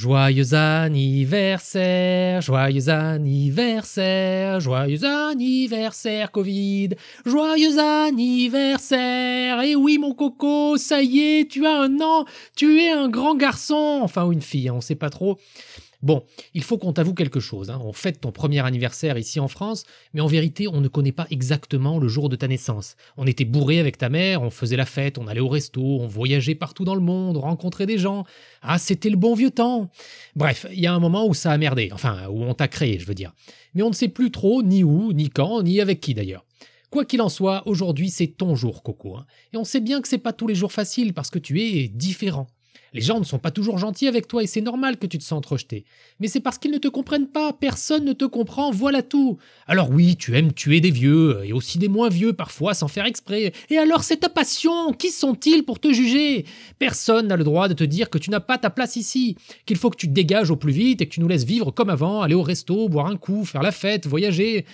Joyeux anniversaire, joyeux anniversaire, joyeux anniversaire Covid, joyeux anniversaire. Et oui mon coco, ça y est, tu as un an, tu es un grand garçon, enfin ou une fille, hein, on sait pas trop. Bon, il faut qu'on t'avoue quelque chose. Hein. On fête ton premier anniversaire ici en France, mais en vérité, on ne connaît pas exactement le jour de ta naissance. On était bourré avec ta mère, on faisait la fête, on allait au resto, on voyageait partout dans le monde, on rencontrait des gens. Ah, c'était le bon vieux temps. Bref, il y a un moment où ça a merdé, enfin, où on t'a créé, je veux dire. Mais on ne sait plus trop ni où, ni quand, ni avec qui d'ailleurs. Quoi qu'il en soit, aujourd'hui c'est ton jour, Coco. Hein. Et on sait bien que c'est pas tous les jours facile parce que tu es différent. Les gens ne sont pas toujours gentils avec toi et c'est normal que tu te sentes rejeté. Mais c'est parce qu'ils ne te comprennent pas, personne ne te comprend, voilà tout. Alors oui, tu aimes tuer des vieux, et aussi des moins vieux parfois sans faire exprès. Et alors c'est ta passion, qui sont-ils pour te juger? Personne n'a le droit de te dire que tu n'as pas ta place ici, qu'il faut que tu te dégages au plus vite et que tu nous laisses vivre comme avant, aller au resto, boire un coup, faire la fête, voyager.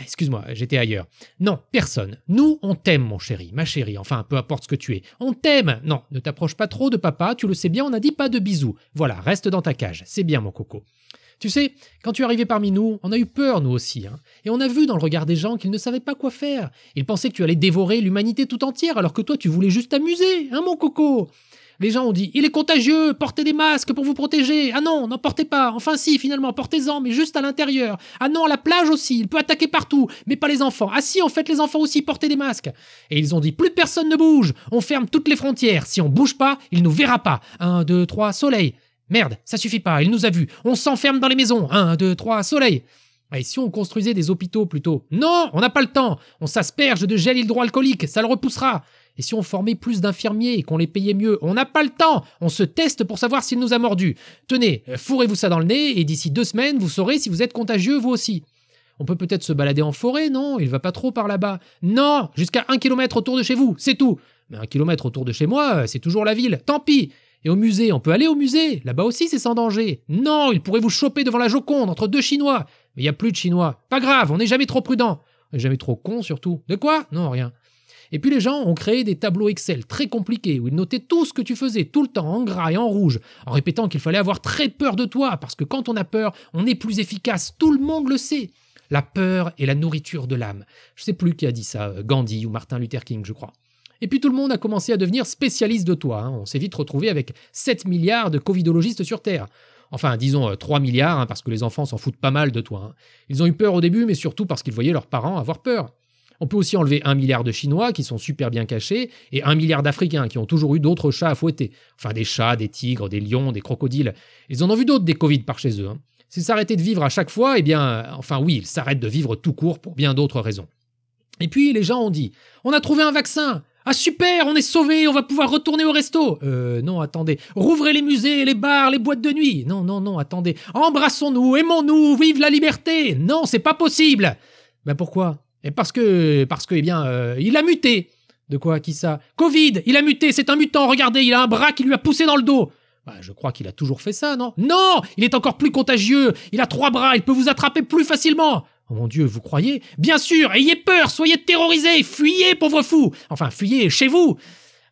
Excuse-moi, j'étais ailleurs. Non, personne. Nous, on t'aime, mon chéri, ma chérie, enfin, peu importe ce que tu es. On t'aime Non, ne t'approche pas trop de papa, tu le sais bien, on n'a dit pas de bisous. Voilà, reste dans ta cage, c'est bien, mon coco. Tu sais, quand tu es arrivé parmi nous, on a eu peur, nous aussi. Hein. Et on a vu dans le regard des gens qu'ils ne savaient pas quoi faire. Ils pensaient que tu allais dévorer l'humanité tout entière, alors que toi, tu voulais juste t'amuser, hein, mon coco? Les gens ont dit il est contagieux, portez des masques pour vous protéger. Ah non, n'en portez pas. Enfin si, finalement, portez-en, mais juste à l'intérieur. Ah non, la plage aussi, il peut attaquer partout, mais pas les enfants. Ah si, en fait, les enfants aussi, portez des masques. Et ils ont dit plus personne ne bouge. On ferme toutes les frontières. Si on bouge pas, il nous verra pas. Un, deux, trois, soleil. Merde, ça suffit pas, il nous a vus. On s'enferme dans les maisons. Un, deux, trois, soleil. Et si on construisait des hôpitaux plutôt? Non, on n'a pas le temps. On s'asperge de gel hydroalcoolique, ça le repoussera. Et si on formait plus d'infirmiers et qu'on les payait mieux? On n'a pas le temps On se teste pour savoir s'il nous a mordu. Tenez, fourrez-vous ça dans le nez et d'ici deux semaines, vous saurez si vous êtes contagieux vous aussi. On peut peut-être se balader en forêt, non? Il va pas trop par là-bas. Non Jusqu'à un kilomètre autour de chez vous, c'est tout. Mais un kilomètre autour de chez moi, c'est toujours la ville. Tant pis et au musée, on peut aller au musée? Là-bas aussi, c'est sans danger. Non, il pourrait vous choper devant la Joconde entre deux Chinois. Mais il n'y a plus de Chinois. Pas grave, on n'est jamais trop prudent. On n'est jamais trop con, surtout. De quoi? Non, rien. Et puis les gens ont créé des tableaux Excel très compliqués où ils notaient tout ce que tu faisais tout le temps en gras et en rouge, en répétant qu'il fallait avoir très peur de toi, parce que quand on a peur, on est plus efficace, tout le monde le sait. La peur est la nourriture de l'âme. Je sais plus qui a dit ça, Gandhi ou Martin Luther King, je crois. Et puis tout le monde a commencé à devenir spécialiste de toi. Hein. On s'est vite retrouvé avec 7 milliards de covidologistes sur Terre. Enfin, disons 3 euh, milliards, hein, parce que les enfants s'en foutent pas mal de toi. Hein. Ils ont eu peur au début, mais surtout parce qu'ils voyaient leurs parents avoir peur. On peut aussi enlever un milliard de Chinois qui sont super bien cachés et un milliard d'Africains qui ont toujours eu d'autres chats à fouetter. Enfin, des chats, des tigres, des lions, des crocodiles. Ils en ont vu d'autres des Covid par chez eux. Hein. S'ils s'arrêtaient de vivre à chaque fois, eh bien, enfin oui, ils s'arrêtent de vivre tout court pour bien d'autres raisons. Et puis les gens ont dit On a trouvé un vaccin ah super, on est sauvés, on va pouvoir retourner au resto. Euh non, attendez. Rouvrez les musées, les bars, les boîtes de nuit. Non, non, non, attendez. Embrassons-nous, aimons-nous, vive la liberté. Non, c'est pas possible. Ben pourquoi? Et parce que, parce que, eh bien, euh, il a muté. De quoi? Qui ça? Covid Il a muté, c'est un mutant, regardez, il a un bras qui lui a poussé dans le dos. Bah, je crois qu'il a toujours fait ça, non? Non Il est encore plus contagieux Il a trois bras, il peut vous attraper plus facilement Oh mon Dieu, vous croyez? Bien sûr Ayez peur, soyez terrorisés, fuyez, pauvre fou Enfin, fuyez chez vous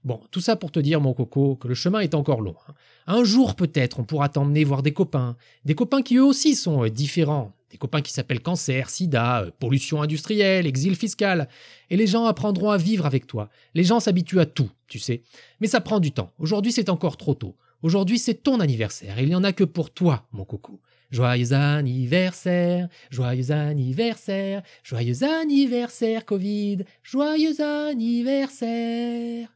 Bon, tout ça pour te dire, mon coco, que le chemin est encore long. Hein. Un jour peut-être, on pourra t'emmener voir des copains, des copains qui eux aussi sont euh, différents, des copains qui s'appellent cancer, sida, euh, pollution industrielle, exil fiscal. Et les gens apprendront à vivre avec toi. Les gens s'habituent à tout, tu sais. Mais ça prend du temps. Aujourd'hui, c'est encore trop tôt. Aujourd'hui, c'est ton anniversaire. Il n'y en a que pour toi, mon coco. Joyeux anniversaire, joyeux anniversaire, joyeux anniversaire Covid, joyeux anniversaire.